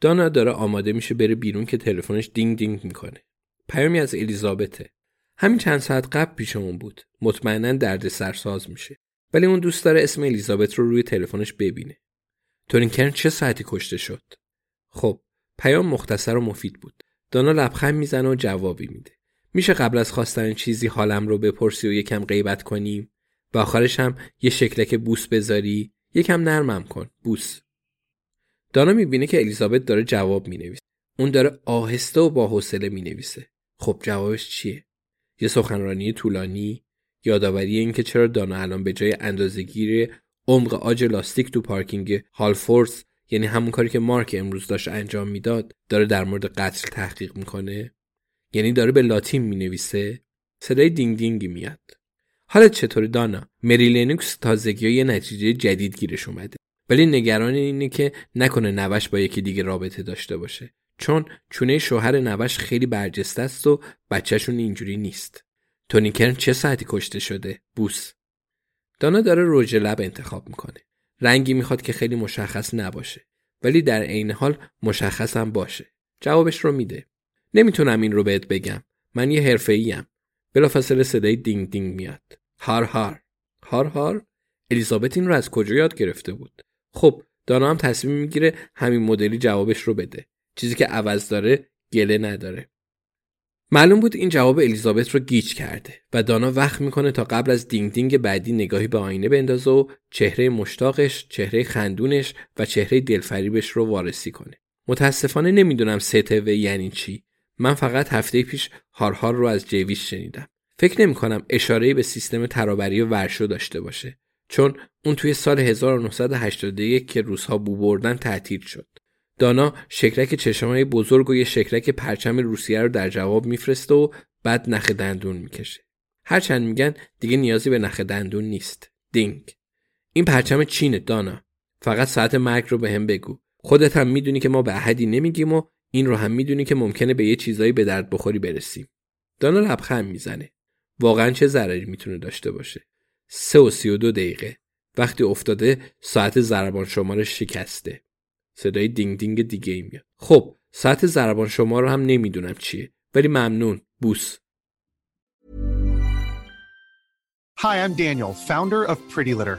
دانا داره آماده میشه بره بیرون که تلفنش دینگ دینگ می‌کنه. پیامی از الیزابته. همین چند ساعت قبل پیشمون بود. مطمئنا درد سرساز میشه. ولی اون دوست داره اسم الیزابت رو روی تلفنش ببینه. تورینکرن چه ساعتی کشته شد؟ خب پیام مختصر و مفید بود. دانا لبخند می‌زنه و جوابی میده. میشه قبل از خواستن چیزی حالم رو بپرسی و یکم غیبت کنیم؟ و آخرش هم یه شکلک بوس بذاری؟ یکم نرمم کن. بوس. دانا می‌بینه که الیزابت داره جواب می‌نویسه. اون داره آهسته و با حوصله می‌نویسه. خب جوابش چیه؟ یه سخنرانی طولانی یادآوری اینکه چرا دانا الان به جای اندازهگیری عمق آج لاستیک تو پارکینگ هالفوردز یعنی همون کاری که مارک امروز داشت انجام می‌داد داره در مورد قتل تحقیق می‌کنه یعنی داره به لاتین می‌نویسه صدای دینگ دینگی میاد حالت چطوره دانا مری لینوکس تازگی یه نتیجه جدید گیرش اومده ولی نگران اینه که نکنه نوش با یکی دیگه رابطه داشته باشه. چون چونه شوهر نوش خیلی برجسته است و بچهشون اینجوری نیست. تونی کرن چه ساعتی کشته شده؟ بوس. دانا داره رژ لب انتخاب می‌کنه. رنگی می‌خواد که خیلی مشخص نباشه. ولی در عین حال مشخص هم باشه. جوابش رو میده. نمی‌تونم این رو بهت بگم. من یه حرفه‌ای ام. بلافاصله صدای دینگ دینگ میاد. هار هار. هار هار. الیزابت این رو از کجا یاد گرفته بود؟ خب دانا هم تصمیم می‌گیره همین مدلی جوابش رو بده چیزی که عوض داره گله نداره معلوم بود این جواب الیزابت رو گیج کرده و دانا وقت می‌کنه تا قبل از دینگ دینگ بعدی نگاهی به آینه بندازه و چهره مشتاقش، چهره خندونش و چهره دلفریبش رو وارسی کنه. متاسفانه نمی‌دونم و یعنی چی. من فقط هفته پیش هارهار رو از جیویش شنیدم. فکر نمی کنم اشاره به سیستم ترابری ورشو داشته باشه. چون اون توی سال 1981 که روزها بو بردن تعطیل شد. دانا شکلک چشمای بزرگ و یه شکلک پرچم روسیه رو در جواب میفرسته و بعد نخ دندون می‌کشه. هرچند میگن دیگه نیازی به نخ دندون نیست. دینگ. این پرچم چینه دانا. فقط ساعت مرگ رو به هم بگو. خودت هم می‌دونی که ما به احدی نمیگیم و این رو هم می‌دونی که ممکنه به یه چیزایی به درد بخوری برسیم. دانا لبخند می‌زنه. واقعا چه ضرری می‌تونه داشته باشه. سه و سی و دو دقیقه. وقتی افتاده ساعت ضربان شمارش شکسته. صدای دینگ دینگ دیگه ای میاد خب ساعت ضربان شما رو هم نمی‌دونم چیه ولی ممنون بوس Hi, I'm Daniel, founder of Pretty Litter.